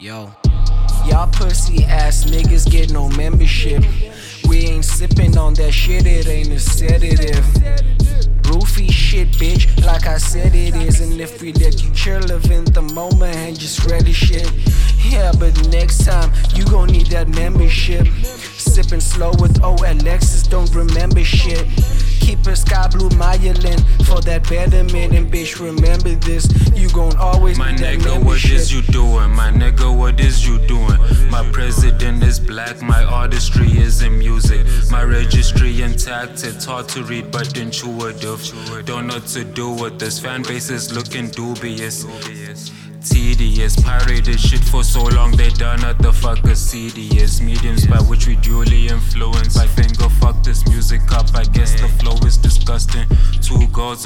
Yo. Y'all pussy ass niggas get no membership. We ain't sipping on that shit, it ain't a sedative. Roofy shit, bitch, like I said it is. And if we let you chill, live in the moment and just ready shit. Yeah, but next time you gon' need that membership. Sipping slow with O Alexis, don't remember shit. Keep a sky blue myelin for that betterment. And bitch, remember this, you gon' always My need that nigga, what membership. is you doing? My nigga, what is you doing? My president is black, my artistry is in music. My registry intact, it's hard to read but intuitive. Don't know to do with this, fan base is looking dubious. Tedious, pirated shit for so long they done what the fuck a CD. Mediums by which we duly influence. I finger fuck this music up, I guess the.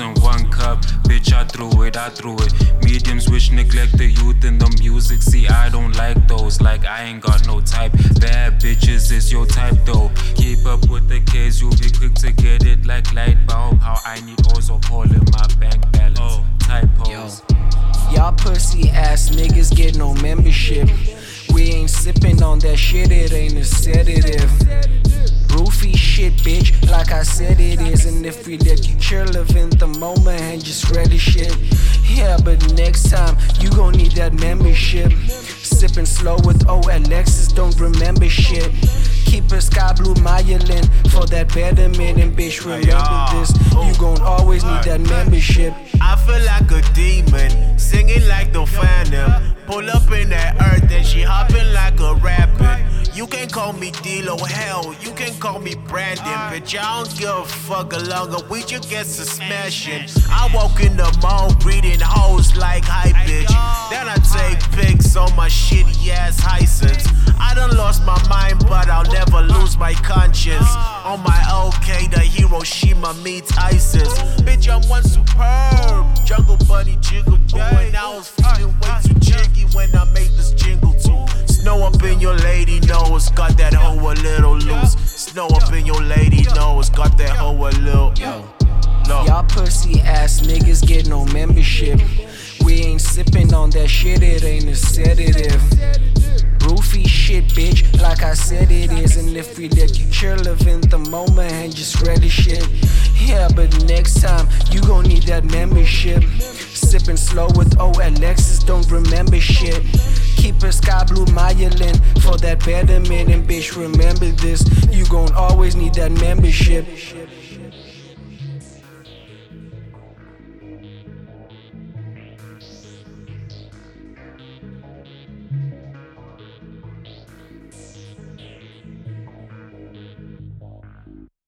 In one cup, bitch, I threw it, I threw it. Mediums which neglect the youth in the music. See, I don't like those, like I ain't got no type. Bad bitches is your type though. Keep up with the kids, you'll be quick to get it like light bulb. How I need also call in my bank balance. Oh, Typos. Yo. Y'all pussy ass niggas get no membership. We ain't sipping on that shit, it ain't a sedative. I said it is. And if we let you chill, live in the moment and just ready shit. Yeah, but next time you gon' need that membership. Sipping slow with O Alexis, don't remember shit. Keep a sky blue myelin for that betterment. And bitch, remember this, you gon' always need that membership. I feel like a demon, singing like the phantom. Pull up in that earth can call me Deelow, hell, you can call me Brandon. Uh. Bitch, I don't give a fuck longer, we just get to smashing. I walk in the mall greeting hoes like hi bitch. Then I take pics on my shitty ass Hisense. I done lost my mind, but I'll never lose my conscience. Uh. On my OK, the Hiroshima meets ISIS. Bitch, I'm one superb. Lady nose, got that hoe a little loose. Snow up in your lady nose, got that hoe a little. Yo. No. Y'all pussy ass niggas get no membership. We ain't sipping on that shit, it ain't a sedative. Roofy shit, bitch, like I said it is. And if we let you chill, live in the moment and just ready shit. Yeah, but next time you gon' need that membership. Sipping slow with O Alexis, don't remember shit. Keep a sky blue myelin for that betterment. And bitch, remember this, you gon' always need that membership.